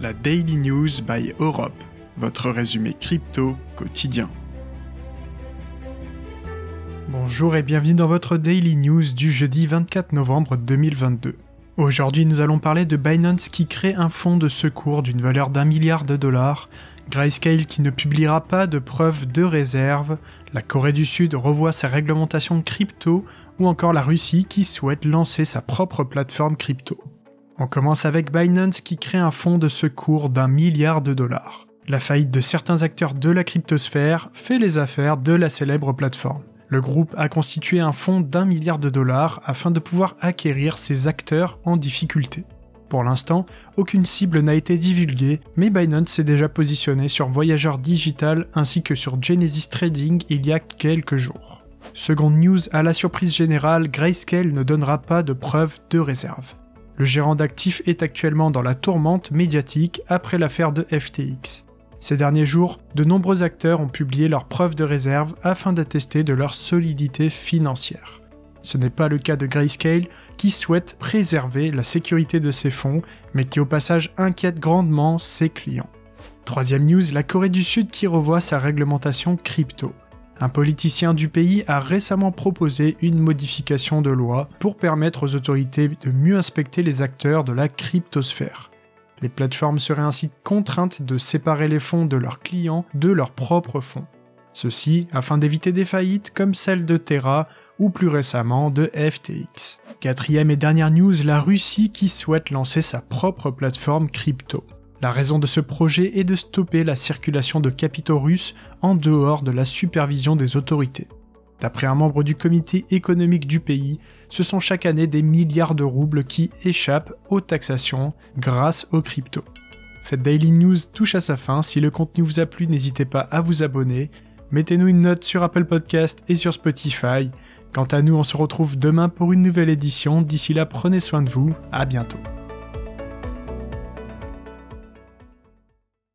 la Daily News by Europe, votre résumé crypto quotidien. Bonjour et bienvenue dans votre Daily News du jeudi 24 novembre 2022. Aujourd'hui, nous allons parler de Binance qui crée un fonds de secours d'une valeur d'un milliard de dollars, Grayscale qui ne publiera pas de preuves de réserve, la Corée du Sud revoit sa réglementation crypto ou encore la Russie qui souhaite lancer sa propre plateforme crypto. On commence avec Binance qui crée un fonds de secours d'un milliard de dollars. La faillite de certains acteurs de la cryptosphère fait les affaires de la célèbre plateforme. Le groupe a constitué un fonds d'un milliard de dollars afin de pouvoir acquérir ces acteurs en difficulté. Pour l'instant, aucune cible n'a été divulguée, mais Binance s'est déjà positionné sur Voyageur Digital ainsi que sur Genesis Trading il y a quelques jours. Seconde news, à la surprise générale, Grayscale ne donnera pas de preuves de réserve. Le gérant d'actifs est actuellement dans la tourmente médiatique après l'affaire de FTX. Ces derniers jours, de nombreux acteurs ont publié leurs preuves de réserve afin d'attester de leur solidité financière. Ce n'est pas le cas de Grayscale qui souhaite préserver la sécurité de ses fonds, mais qui au passage inquiète grandement ses clients. Troisième news, la Corée du Sud qui revoit sa réglementation crypto. Un politicien du pays a récemment proposé une modification de loi pour permettre aux autorités de mieux inspecter les acteurs de la cryptosphère. Les plateformes seraient ainsi contraintes de séparer les fonds de leurs clients de leurs propres fonds. Ceci afin d'éviter des faillites comme celle de Terra ou plus récemment de FTX. Quatrième et dernière news, la Russie qui souhaite lancer sa propre plateforme crypto. La raison de ce projet est de stopper la circulation de capitaux russes en dehors de la supervision des autorités. D'après un membre du comité économique du pays, ce sont chaque année des milliards de roubles qui échappent aux taxations grâce aux cryptos. Cette Daily News touche à sa fin, si le contenu vous a plu n'hésitez pas à vous abonner, mettez-nous une note sur Apple Podcast et sur Spotify, Quant à nous, on se retrouve demain pour une nouvelle édition. D'ici là, prenez soin de vous. À bientôt.